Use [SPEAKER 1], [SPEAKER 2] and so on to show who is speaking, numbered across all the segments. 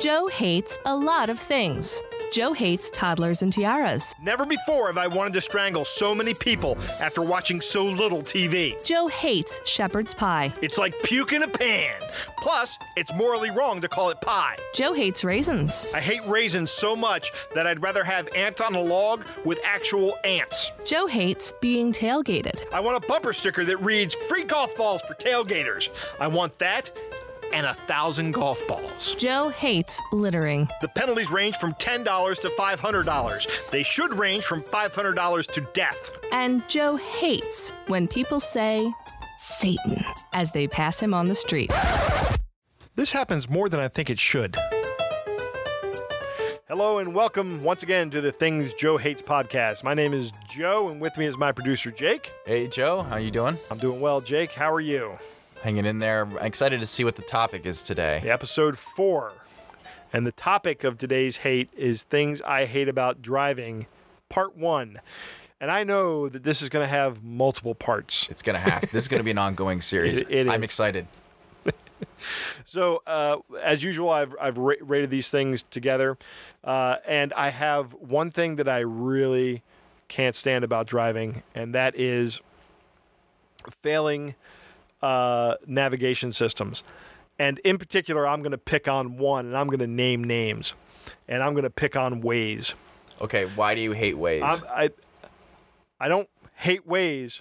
[SPEAKER 1] Joe hates a lot of things. Joe hates toddlers and tiaras.
[SPEAKER 2] Never before have I wanted to strangle so many people after watching so little TV.
[SPEAKER 1] Joe hates shepherd's pie.
[SPEAKER 2] It's like puke in a pan. Plus, it's morally wrong to call it pie.
[SPEAKER 1] Joe hates raisins.
[SPEAKER 2] I hate raisins so much that I'd rather have ants on a log with actual ants.
[SPEAKER 1] Joe hates being tailgated.
[SPEAKER 2] I want a bumper sticker that reads free golf balls for tailgaters. I want that and a thousand golf balls.
[SPEAKER 1] Joe hates littering.
[SPEAKER 2] The penalties range from $10 to $500. They should range from $500 to death.
[SPEAKER 1] And Joe hates when people say Satan as they pass him on the street.
[SPEAKER 2] This happens more than I think it should. Hello and welcome once again to the Things Joe Hates podcast. My name is Joe and with me is my producer Jake.
[SPEAKER 3] Hey Joe, how you doing?
[SPEAKER 2] I'm doing well, Jake. How are you?
[SPEAKER 3] Hanging in there. I'm excited to see what the topic is today.
[SPEAKER 2] Episode 4. And the topic of today's hate is things I hate about driving, part 1. And I know that this is going to have multiple parts.
[SPEAKER 3] It's gonna have. this is gonna be an ongoing series.
[SPEAKER 2] It- it
[SPEAKER 3] I'm
[SPEAKER 2] is.
[SPEAKER 3] excited.
[SPEAKER 2] So, uh, as usual, I've, I've ra- rated these things together. Uh, and I have one thing that I really can't stand about driving, and that is failing uh, navigation systems. And in particular, I'm going to pick on one, and I'm going to name names. And I'm going to pick on Waze.
[SPEAKER 3] Okay, why do you hate Waze?
[SPEAKER 2] I'm, I, I don't hate Waze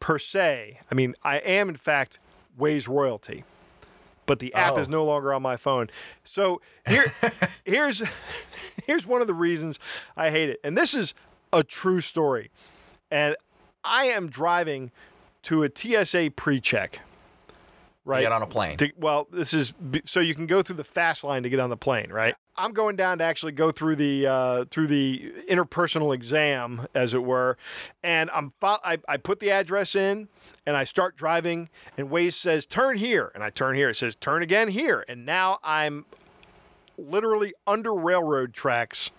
[SPEAKER 2] per se. I mean, I am, in fact, Waze royalty. But the app
[SPEAKER 3] Oh.
[SPEAKER 2] is no longer on my phone. So here, here's here's one of the reasons I hate it. And this is a true story. And I am driving to a TSA pre-check. Right.
[SPEAKER 3] Get on a plane.
[SPEAKER 2] To, well, this is so you can go through the fast line to get on the plane, right? I'm going down to actually go through the uh, through the interpersonal exam, as it were, and I'm fo- I, I put the address in and I start driving, and Waze says turn here, and I turn here. It says turn again here, and now I'm literally under railroad tracks,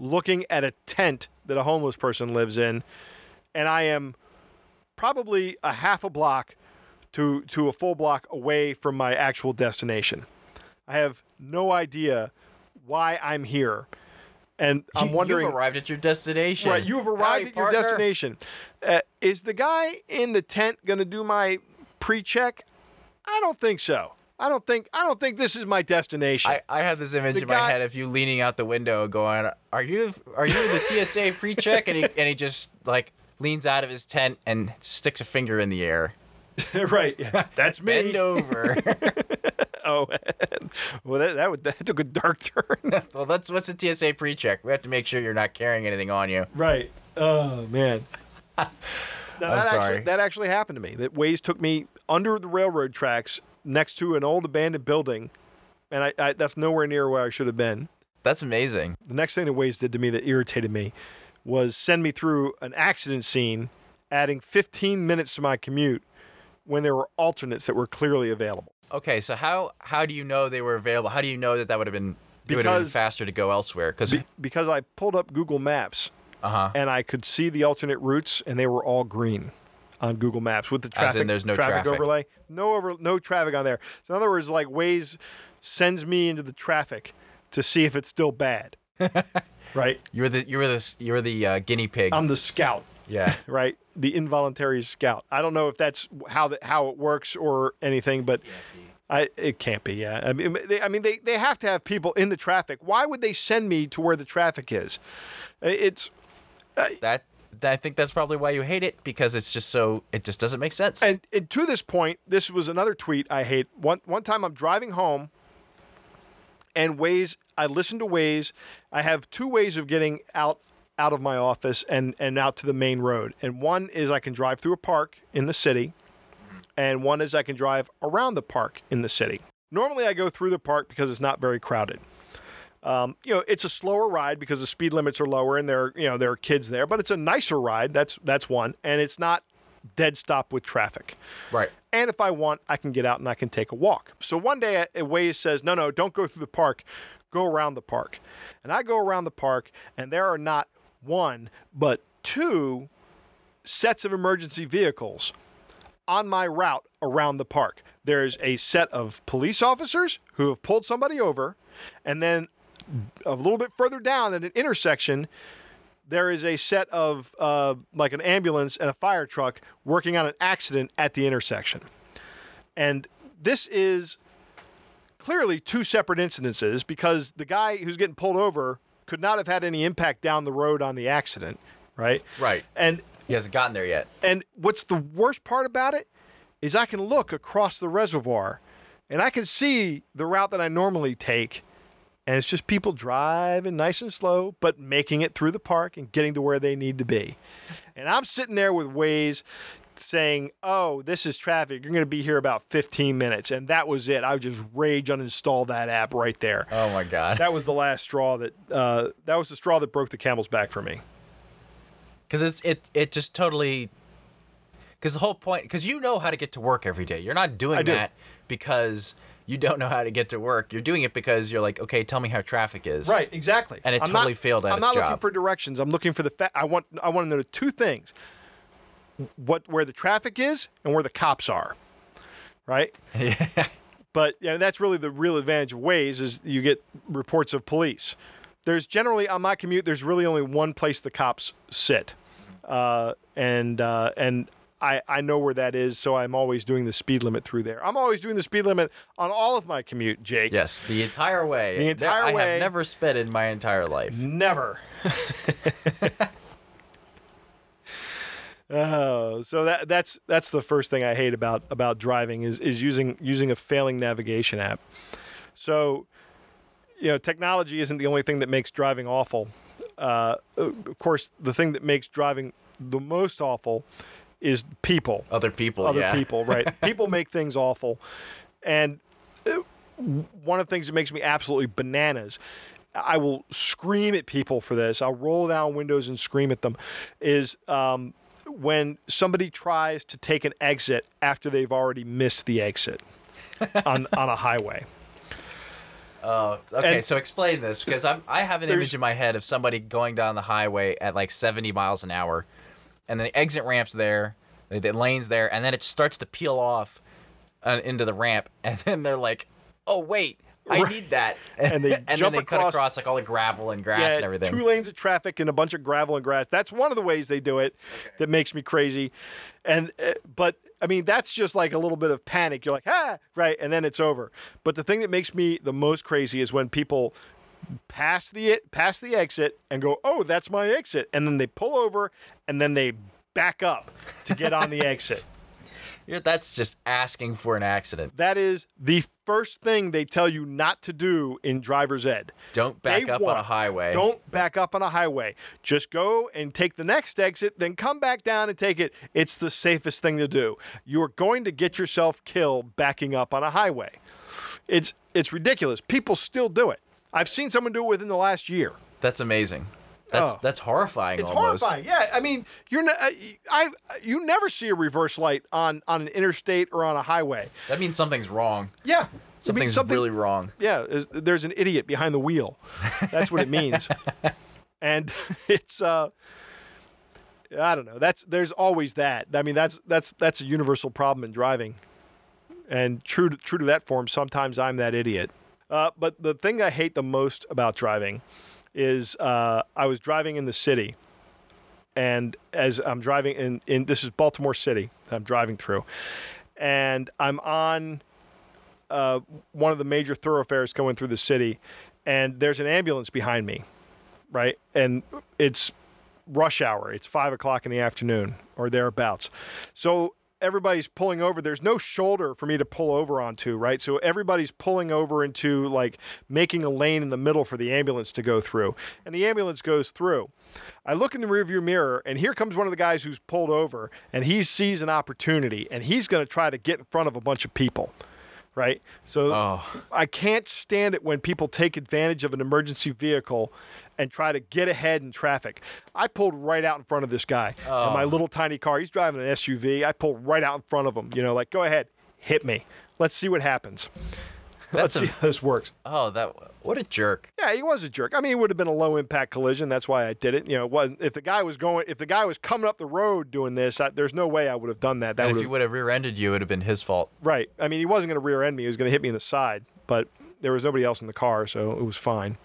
[SPEAKER 2] looking at a tent that a homeless person lives in, and I am probably a half a block to to a full block away from my actual destination. I have no idea why I'm here, and I'm
[SPEAKER 3] You-
[SPEAKER 2] wondering.
[SPEAKER 3] You've arrived at your destination.
[SPEAKER 2] Right, you have arrived
[SPEAKER 3] Howdy,
[SPEAKER 2] at your
[SPEAKER 3] partner.
[SPEAKER 2] destination. Uh, is the guy in the tent going to do my pre-check? I don't think so. I don't think. I don't think this is my destination.
[SPEAKER 3] I, I had this image
[SPEAKER 2] The
[SPEAKER 3] in
[SPEAKER 2] guy-
[SPEAKER 3] my head of you leaning out the window, going, "Are you are you the TSA pre-check?" And he and he just like leans out of his tent and sticks a finger in the air.
[SPEAKER 2] right. Yeah, that's me.
[SPEAKER 3] Bend over.
[SPEAKER 2] Oh, well, that that, would, that took a dark turn.
[SPEAKER 3] well, that's what's the TSA pre-check. We have to make sure you're not carrying anything on you.
[SPEAKER 2] Right. Oh man. Now, that
[SPEAKER 3] sorry.
[SPEAKER 2] Actually, that actually happened to me. That Waze took me under the railroad tracks next to an old abandoned building, and I, I that's nowhere near where I should have been.
[SPEAKER 3] That's amazing.
[SPEAKER 2] The next thing that Waze did to me that irritated me was send me through an accident scene, adding 15 minutes to my commute when there were alternates that were clearly available.
[SPEAKER 3] Okay, so how how do you know they were available? How do you know that that would have been it would have been
[SPEAKER 2] Because-
[SPEAKER 3] faster to go elsewhere? Because
[SPEAKER 2] Be- because I pulled up Google Maps
[SPEAKER 3] uh huh.
[SPEAKER 2] and I could see the alternate routes, and they were all green on Google Maps with the
[SPEAKER 3] As in
[SPEAKER 2] traffic.
[SPEAKER 3] there's no
[SPEAKER 2] traffic,
[SPEAKER 3] traffic.
[SPEAKER 2] overlay. No over, no traffic on there. So in other words, like Waze sends me into the traffic to see if it's still bad. right.
[SPEAKER 3] You're the you were the you were the uh, guinea pig.
[SPEAKER 2] I'm the scout.
[SPEAKER 3] yeah.
[SPEAKER 2] Right. The involuntary scout. I don't know if that's how that how it works or anything, but. I, it can't be, yeah. I mean, they, I mean, they, they have to have people in the traffic. Why would they send me to where the traffic is? It's
[SPEAKER 3] That, that I think that's probably why you hate it because it's just so it just doesn't make sense.
[SPEAKER 2] And, and to this point, this was another tweet I hate. One one time I'm driving home, and Waze I listen to Waze. I have two ways of getting out out of my office and and out to the main road. And one is I can drive through a park in the city, and one is I can drive around the park in the city. Normally, I go through the park because it's not very crowded. Um, you know, it's a slower ride because the speed limits are lower and there, you know, there are kids there. But it's a nicer ride. That's that's one, and it's not dead stop with traffic.
[SPEAKER 3] right.
[SPEAKER 2] And if I want, I can get out and I can take a walk. So one day, a Waze says, no, no, don't go through the park. Go around the park. And I go around the park, and there are not one, but two sets of emergency vehicles on my route around the park. there's a set of police officers who have pulled somebody over, and then a little bit further down at an intersection, there is a set of uh, like an ambulance and a fire truck working on an accident at the intersection. And this is clearly two separate incidences because the guy who's getting pulled over could not have had any impact down the road on the accident, right?
[SPEAKER 3] Right.
[SPEAKER 2] And
[SPEAKER 3] He hasn't gotten there yet.
[SPEAKER 2] and what's the worst part about it is I can look across the reservoir and I can see the route that I normally take. And it's just people driving nice and slow, but making it through the park and getting to where they need to be. And I'm sitting there with Waze saying, Oh, this is traffic. You're going to be here about 15 minutes. And that was it. I would just rage uninstall that app right there.
[SPEAKER 3] Oh my god.
[SPEAKER 2] That was the last straw that, uh, that was the straw that broke the camel's back for me.
[SPEAKER 3] Because it's it it just totally. Because the whole point, because you know how to get to work every day. You're not doing
[SPEAKER 2] I do.
[SPEAKER 3] that because you don't know how to get to work. You're doing it because you're like, okay, tell me how traffic is.
[SPEAKER 2] Right, exactly.
[SPEAKER 3] And it
[SPEAKER 2] I'm
[SPEAKER 3] totally
[SPEAKER 2] not,
[SPEAKER 3] failed at
[SPEAKER 2] I'm
[SPEAKER 3] its
[SPEAKER 2] not looking for directions. I'm looking for the fa- I want I want to know two things. What where the traffic is and where the cops are. Right?
[SPEAKER 3] Yeah.
[SPEAKER 2] But yeah, that's really the real advantage of Waze is you get reports of police. There's generally on my commute there's really only one place the cops sit. Uh, and uh, and I, I know where that is, so I'm always doing the speed limit through there. I'm always doing the speed limit on all of my commute, Jake.
[SPEAKER 3] Yes, the entire way.
[SPEAKER 2] The entire
[SPEAKER 3] I
[SPEAKER 2] way.
[SPEAKER 3] I have never sped in my entire life.
[SPEAKER 2] Never. Oh, so that that's that's the first thing I hate about about driving is is using using a failing navigation app. So, you know, technology isn't the only thing that makes driving awful. Uh, of course, the thing that makes driving the most awful is people
[SPEAKER 3] Other people,
[SPEAKER 2] other
[SPEAKER 3] yeah.
[SPEAKER 2] people, right? people make things awful. And uh, one of the things that makes me absolutely bananas, I will scream at people for this. I'll roll down windows and scream at them, is um, when somebody tries to take an exit after they've already missed the exit on, on a highway.
[SPEAKER 3] Oh, okay.
[SPEAKER 2] And-
[SPEAKER 3] so explain this because I'm I have an image in my head of somebody going down the highway at like 70 miles an hour, and then the exit ramp's there, the, the lane's there, and then it starts to peel off uh, into the ramp, and then they're like, "Oh wait, I
[SPEAKER 2] Right.
[SPEAKER 3] need that,"
[SPEAKER 2] And they
[SPEAKER 3] and
[SPEAKER 2] jump
[SPEAKER 3] then they cut
[SPEAKER 2] across-
[SPEAKER 3] across like all the gravel and grass and everything.
[SPEAKER 2] Two lanes of traffic and a bunch of gravel and grass. That's one of the ways they do it that makes me crazy. And uh, but I mean that's just like a little bit of panic. You're like ah right, and then it's over. But the thing that makes me the most crazy is when people pass the pass the exit and go oh that's my exit, and then they pull over and then they back up to get on the exit.
[SPEAKER 3] You're- That's just asking for an accident.
[SPEAKER 2] That is the first thing they tell you not to do in driver's ed.
[SPEAKER 3] Don't back
[SPEAKER 2] Day
[SPEAKER 3] up on a highway.
[SPEAKER 2] Don't back up on a highway. Just go and take the next exit, then come back down and take it. It's the safest thing to do. You are going to get yourself killed backing up on a highway. It's it's ridiculous. People still do it. I've seen someone do it within the last year.
[SPEAKER 3] That's amazing. That's
[SPEAKER 2] Oh.
[SPEAKER 3] that's horrifying.
[SPEAKER 2] It's
[SPEAKER 3] almost.
[SPEAKER 2] horrifying. Yeah, I mean, you're ne- uh, I you never see a reverse light on on an interstate or on a highway.
[SPEAKER 3] That means something's wrong.
[SPEAKER 2] Yeah,
[SPEAKER 3] Something's
[SPEAKER 2] something-
[SPEAKER 3] really wrong.
[SPEAKER 2] yeah, there's an idiot behind the wheel. That's what it means. and it's uh I don't know. That's there's always that. I mean, that's that's that's a universal problem in driving. And true to, true to that form, sometimes I'm that idiot. Uh, but the thing I hate the most about driving is uh, I was driving in the city, and as I'm driving in, in this is Baltimore City, that I'm driving through, and I'm on uh, one of the major thoroughfares going through the city, and there's an ambulance behind me, right? And it's rush hour. It's five o'clock in the afternoon or thereabouts. So everybody's pulling over. There's no shoulder for me to pull over onto, right? So everybody's pulling over into like making a lane in the middle for the ambulance to go through. And the ambulance goes through. I look in the rearview mirror and here comes one of the guys who's pulled over and he sees an opportunity and he's going to try to get in front of a bunch of people. Right? So
[SPEAKER 3] Oh.
[SPEAKER 2] I can't stand it when people take advantage of an emergency vehicle and try to get ahead in traffic. I pulled right out in front of this guy in my
[SPEAKER 3] Oh.
[SPEAKER 2] little tiny car. He's driving an SUV. I pulled right out in front of him, you know, like, go ahead, hit me. Let's see what happens. Let's
[SPEAKER 3] a-
[SPEAKER 2] see how this works.
[SPEAKER 3] Oh, that what a jerk.
[SPEAKER 2] Yeah, he was a jerk. I mean, it would have been a low impact collision. That's why I did it. You know, it wasn't if the guy was going, if the guy was coming up the road doing this, I, there's no way I would have done that. That
[SPEAKER 3] And if
[SPEAKER 2] would
[SPEAKER 3] he
[SPEAKER 2] have
[SPEAKER 3] would have rear-ended you, it would have been his fault.
[SPEAKER 2] right. I mean, he wasn't going to rear end me. He was going to hit me in the side, but there was nobody else in the car, so it was fine.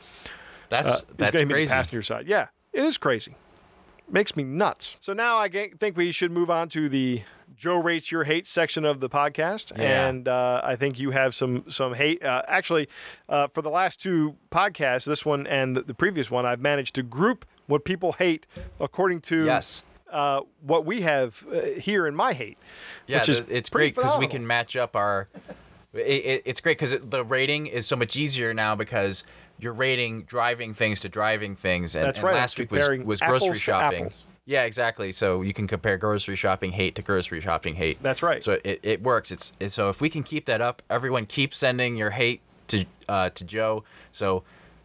[SPEAKER 3] That's
[SPEAKER 2] Uh,
[SPEAKER 3] that's
[SPEAKER 2] going to be the
[SPEAKER 3] crazy.
[SPEAKER 2] passenger side. Yeah, it is crazy. Makes me nuts. So now I think we should move on to the Joe rates your hate section of the podcast,
[SPEAKER 3] Yeah.
[SPEAKER 2] and uh, I think you have some some hate. Uh, actually, uh, for the last two podcasts, this one and the, the previous one, I've managed to group what people hate according to
[SPEAKER 3] Yes.
[SPEAKER 2] uh, what we have uh, here in my hate.
[SPEAKER 3] Yeah,
[SPEAKER 2] which is
[SPEAKER 3] th- it's great because we can match up our. It, it, it's great because the rating is so much easier now because you're rating driving things to driving things, and,
[SPEAKER 2] right,
[SPEAKER 3] last week was was grocery shopping.
[SPEAKER 2] apples.
[SPEAKER 3] Yeah, exactly. So you can compare grocery shopping hate to grocery shopping hate.
[SPEAKER 2] That's right.
[SPEAKER 3] So it, it works. It's, it, so if we can keep that up, everyone keep sending your hate to uh, to Joe. So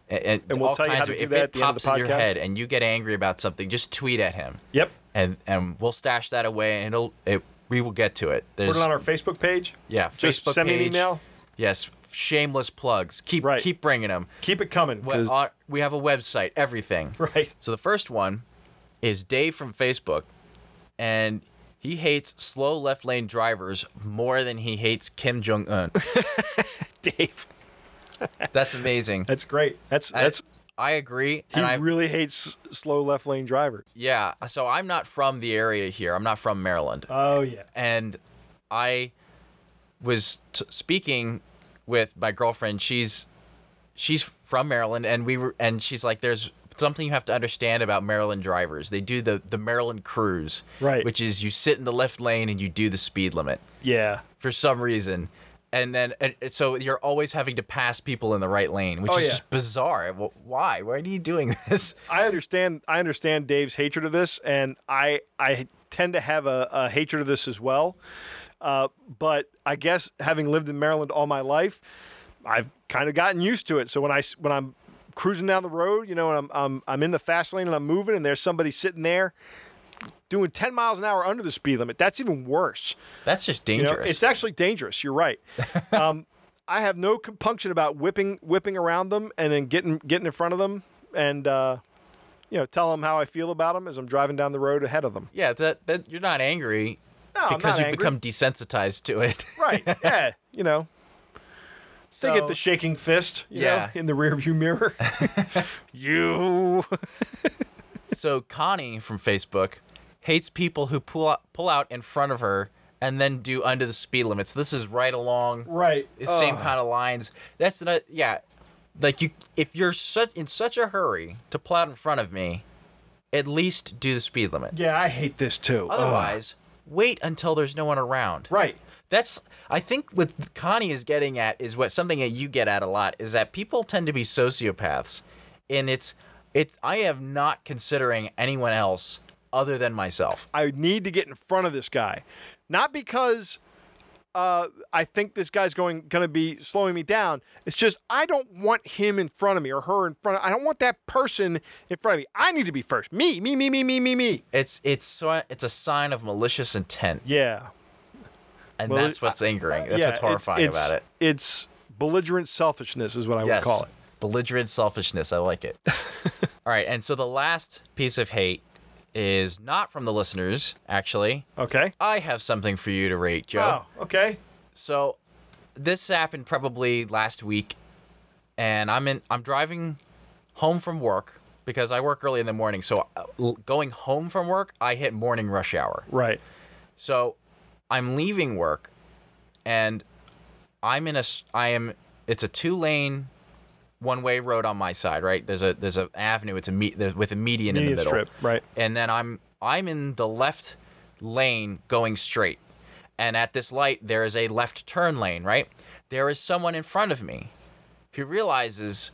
[SPEAKER 3] and, and,
[SPEAKER 2] we'll
[SPEAKER 3] all
[SPEAKER 2] tell you how
[SPEAKER 3] kinds of if it
[SPEAKER 2] the end of
[SPEAKER 3] pops in your head and you get angry about something, just tweet at him.
[SPEAKER 2] Yep.
[SPEAKER 3] And and we'll stash that away and it'll it we will get to it. There's,
[SPEAKER 2] Put it on our Facebook page.
[SPEAKER 3] yeah,
[SPEAKER 2] Just
[SPEAKER 3] Facebook
[SPEAKER 2] send me an email.
[SPEAKER 3] Yes, shameless plugs. Keep
[SPEAKER 2] Right.
[SPEAKER 3] keep bringing them.
[SPEAKER 2] Keep it coming. 'cause-
[SPEAKER 3] uh, we have a website, everything.
[SPEAKER 2] right.
[SPEAKER 3] So the first one is Dave from Facebook, and he hates slow left lane drivers more than he hates Kim Jong Un.
[SPEAKER 2] Dave.
[SPEAKER 3] That's amazing.
[SPEAKER 2] That's great. That's
[SPEAKER 3] I-
[SPEAKER 2] that's
[SPEAKER 3] I agree,
[SPEAKER 2] he
[SPEAKER 3] and I
[SPEAKER 2] really hates slow left lane drivers.
[SPEAKER 3] yeah. So I'm not from the area here. I'm not from Maryland.
[SPEAKER 2] Oh yeah.
[SPEAKER 3] and I was t- speaking with my girlfriend. She's she's from Maryland, and we were, and she's like, "There's something you have to understand about Maryland drivers. They do the the Maryland cruise,
[SPEAKER 2] Right.
[SPEAKER 3] Which is you sit in the left lane and you do the speed limit
[SPEAKER 2] Yeah.
[SPEAKER 3] for some reason." And then, and, so you're always having to pass people in the right lane, which
[SPEAKER 2] Oh,
[SPEAKER 3] is
[SPEAKER 2] yeah.
[SPEAKER 3] just bizarre. Why? Why are you doing this?
[SPEAKER 2] I understand. I understand Dave's hatred of this, and I I tend to have a, a hatred of this as well. Uh, but I guess having lived in Maryland all my life, I've kind of gotten used to it. So when I when I'm cruising down the road, you know, and I'm I'm I'm in the fast lane and I'm moving, and there's somebody sitting there doing 10 miles an hour under the speed limit. That's even worse.
[SPEAKER 3] That's just
[SPEAKER 2] You know,
[SPEAKER 3] dangerous.
[SPEAKER 2] it's actually dangerous. You're right. um, I have no compunction about whipping whipping around them and then getting getting in front of them and uh, you know tell them how I feel about them as I'm driving down the road ahead of them.
[SPEAKER 3] yeah, that, that you're not angry
[SPEAKER 2] No,
[SPEAKER 3] because you've
[SPEAKER 2] angry.
[SPEAKER 3] become desensitized to it.
[SPEAKER 2] right. Yeah, you know.
[SPEAKER 3] So,
[SPEAKER 2] they get the shaking fist, you
[SPEAKER 3] Yeah.
[SPEAKER 2] know, in the rearview mirror. you.
[SPEAKER 3] so Connie from Facebook hates people who pull out, pull out in front of her and then do under the speed limits. This is right along
[SPEAKER 2] right.
[SPEAKER 3] the same
[SPEAKER 2] Ugh.
[SPEAKER 3] kind of lines. That's not yeah. Like you if you're such in such a hurry to pull out in front of me, at least do the speed limit.
[SPEAKER 2] Yeah, I hate this too. Ugh.
[SPEAKER 3] Otherwise, wait until there's no one around.
[SPEAKER 2] Right.
[SPEAKER 3] That's I think what Connie is getting at is what something that you get at a lot is that people tend to be sociopaths, and it's it. I am not considering anyone else other than myself.
[SPEAKER 2] I need to get in front of this guy, not because uh, I think this guy's going going to be slowing me down. It's just I don't want him in front of me or her in front. of I don't want that person in front of me. I need to be first. Me, me, me, me, me, me, me.
[SPEAKER 3] It's it's so it's a sign of malicious intent,
[SPEAKER 2] Yeah,
[SPEAKER 3] and
[SPEAKER 2] Well,
[SPEAKER 3] that's what's angering. That's
[SPEAKER 2] yeah,
[SPEAKER 3] what's horrifying
[SPEAKER 2] it's,
[SPEAKER 3] about it.
[SPEAKER 2] It's belligerent selfishness, is what I
[SPEAKER 3] yes,
[SPEAKER 2] would call it.
[SPEAKER 3] belligerent selfishness. I like it. All right, and so the last piece of hate is not from the listeners. Actually,
[SPEAKER 2] Okay.
[SPEAKER 3] I have something for you to rate, Joe.
[SPEAKER 2] Oh, okay.
[SPEAKER 3] So this happened probably last week and I'm in I'm driving home from work because I work early in the morning. So uh, going home from work, I hit morning rush hour.
[SPEAKER 2] Right.
[SPEAKER 3] So I'm leaving work and I'm in a I am it's a two-lane one-way road on my side, right? There's a there's an avenue, it's a me, with a median in the middle
[SPEAKER 2] strip. Right.
[SPEAKER 3] and then I'm I'm in the left lane going straight. And at this light there is a left turn lane, right? There is someone in front of me who realizes,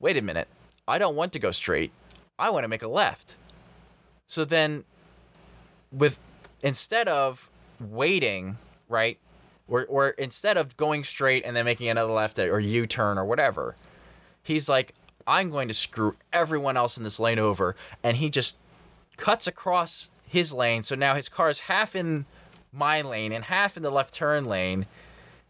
[SPEAKER 3] "Wait a minute. I don't want to go straight. I want to make a left." So then with instead of waiting, right? Where, or instead of going straight and then making another left or U-turn or whatever, he's like, I'm going to screw everyone else in this lane over. And he just cuts across his lane. So now his car is half in my lane and half in the left turn lane.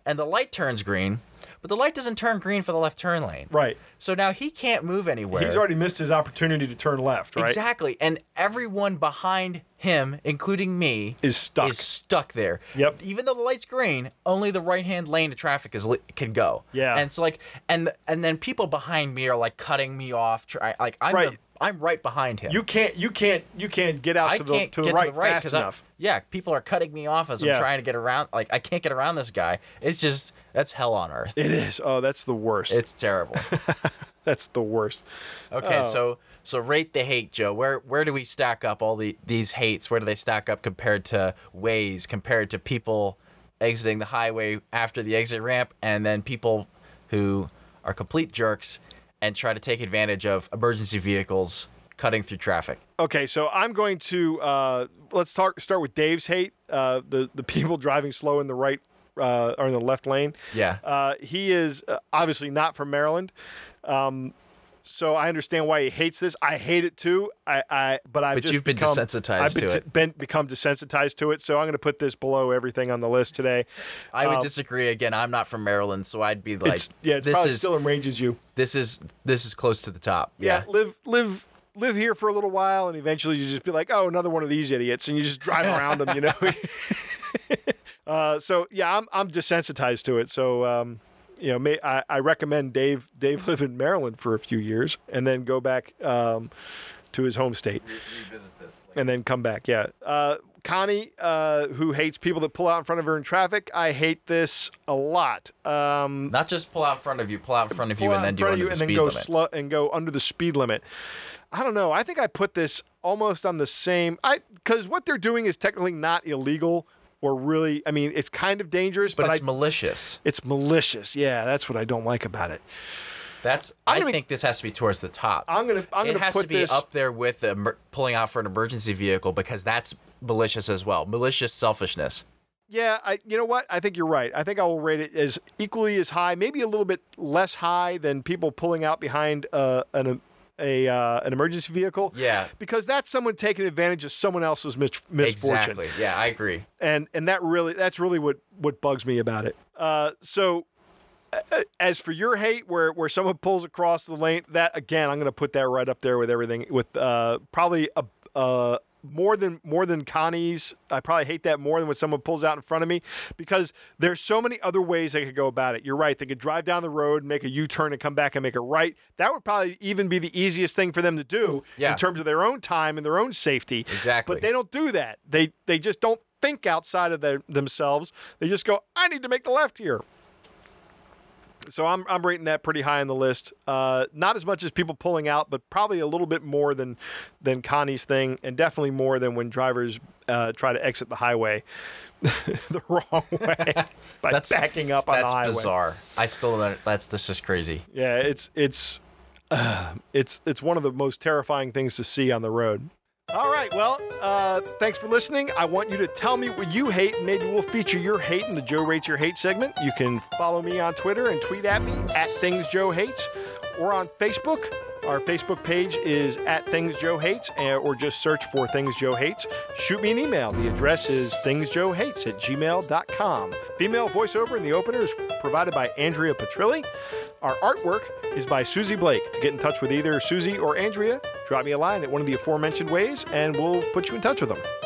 [SPEAKER 3] and the light turns green, but the light doesn't turn green for the left turn lane.
[SPEAKER 2] Right.
[SPEAKER 3] So now he can't move anywhere.
[SPEAKER 2] He's already missed his opportunity to turn left, right?
[SPEAKER 3] Exactly. And everyone behind him, including me,
[SPEAKER 2] Is stuck.
[SPEAKER 3] Is stuck there.
[SPEAKER 2] Yep.
[SPEAKER 3] Even though the light's green, only the right-hand lane of traffic is can go.
[SPEAKER 2] Yeah.
[SPEAKER 3] And so like, and and then people behind me are like cutting me off. Try, like I'm
[SPEAKER 2] Right.
[SPEAKER 3] the, I'm right behind him.
[SPEAKER 2] You can't you can't you can't get out
[SPEAKER 3] I
[SPEAKER 2] to the
[SPEAKER 3] can't
[SPEAKER 2] to the
[SPEAKER 3] get
[SPEAKER 2] right,
[SPEAKER 3] to the right
[SPEAKER 2] fast
[SPEAKER 3] I,
[SPEAKER 2] enough.
[SPEAKER 3] yeah, people are cutting me off as
[SPEAKER 2] Yeah.
[SPEAKER 3] I'm trying to get around. Like I can't get around this guy. It's just that's hell on earth.
[SPEAKER 2] It is. Oh, that's the worst.
[SPEAKER 3] It's terrible.
[SPEAKER 2] that's the worst.
[SPEAKER 3] Okay,
[SPEAKER 2] Oh.
[SPEAKER 3] so so rate the hate, Joe. Where where do we stack up all the these hates? Where do they stack up compared to Waze, compared to people exiting the highway after the exit ramp, and then people who are complete jerks and try to take advantage of emergency vehicles cutting through traffic?
[SPEAKER 2] Okay, so I'm going to uh, let's talk, start with Dave's hate. Uh, the the people driving slow in the right uh, or in the left lane.
[SPEAKER 3] Yeah.
[SPEAKER 2] Uh, he is uh, obviously not from Maryland. Um, so I understand why he hates this. I hate it too. I, I but I've
[SPEAKER 3] But
[SPEAKER 2] just
[SPEAKER 3] you've been
[SPEAKER 2] become-
[SPEAKER 3] desensitized
[SPEAKER 2] I've
[SPEAKER 3] to
[SPEAKER 2] been,
[SPEAKER 3] it.
[SPEAKER 2] Been, become desensitized to it. So I'm going to put this below everything on the list today.
[SPEAKER 3] I would
[SPEAKER 2] Um,
[SPEAKER 3] disagree. Again, I'm not from Maryland, so I'd be like,
[SPEAKER 2] it's, yeah, it's
[SPEAKER 3] this is
[SPEAKER 2] still enrages you.
[SPEAKER 3] this is this is close to the top.
[SPEAKER 2] yeah.
[SPEAKER 3] Yeah.
[SPEAKER 2] live live live here for a little while and eventually you just be like oh another one of these idiots and you just drive around them you know uh, so yeah i'm i'm desensitized to it so um, you know may, I, I recommend dave dave live in maryland for a few years and then go back um, to his home state and then come back yeah uh, Connie, uh, who hates people that pull out in front of her in traffic, I hate this a lot. Um,
[SPEAKER 3] Not just pull out in front of you, pull out in front of you, and then do under the
[SPEAKER 2] and then
[SPEAKER 3] speed
[SPEAKER 2] go
[SPEAKER 3] limit.
[SPEAKER 2] slow and go under the speed limit. I don't know. I think I put this almost on the same. I because what they're doing is technically not illegal or really. I mean, it's kind of dangerous, but,
[SPEAKER 3] but it's
[SPEAKER 2] I,
[SPEAKER 3] malicious.
[SPEAKER 2] it's malicious. Yeah, that's what I don't like about it.
[SPEAKER 3] That's. I think this has to be towards the top.
[SPEAKER 2] I'm gonna. I'm
[SPEAKER 3] it
[SPEAKER 2] gonna
[SPEAKER 3] has
[SPEAKER 2] put
[SPEAKER 3] to be
[SPEAKER 2] this
[SPEAKER 3] up there with the pulling out for an emergency vehicle because that's malicious as well. Malicious selfishness.
[SPEAKER 2] Yeah, I. You know what? I think you're right. I think I will rate it as equally as high, maybe a little bit less high than people pulling out behind uh, an a uh, an emergency vehicle.
[SPEAKER 3] Yeah.
[SPEAKER 2] Because that's someone taking advantage of someone else's mis- misfortune.
[SPEAKER 3] Exactly. Yeah, I agree.
[SPEAKER 2] and and that really that's really what what bugs me about it. Uh, so uh, as for your hate, where where someone pulls across the lane, that again, I'm going to put that right up there with everything. With uh, probably a. Uh, more than more than Connie's, I probably hate that more than when someone pulls out in front of me because there's so many other ways they could go about it. You're right; they could drive down the road, make a U-turn, and come back and make a right. That would probably even be the easiest thing for them to do
[SPEAKER 3] Yeah.
[SPEAKER 2] in terms of their own time and their own safety.
[SPEAKER 3] Exactly.
[SPEAKER 2] But they don't do that. They they just don't think outside of their, themselves. They just go, I need to make the left here. So I'm I'm rating that pretty high on the list. Uh, not as much as people pulling out, but probably a little bit more than than Connie's thing, and definitely more than when drivers uh, try to exit the highway the wrong way by
[SPEAKER 3] That's
[SPEAKER 2] backing up on the highway.
[SPEAKER 3] That's bizarre. I still don't. That's this is crazy.
[SPEAKER 2] Yeah, it's it's uh, it's it's one of the most terrifying things to see on the road. All right, well, uh, thanks for listening. I want you to tell me what you hate, and maybe we'll feature your hate in the Joe Rates Your Hate segment. You can follow me on Twitter and tweet at me at Things Joe Hates, or on Facebook. Our Facebook page is at Things Joe Hates, eh, or just search for Things Joe Hates. Shoot me an email. The address is thingsjoehates at gmail.com. Female voiceover in the opener is provided by Andrea Petrilli. Our artwork is by Susie Blake. To get in touch with either Susie or Andrea, drop me a line at one of the aforementioned ways, and we'll put you in touch with them.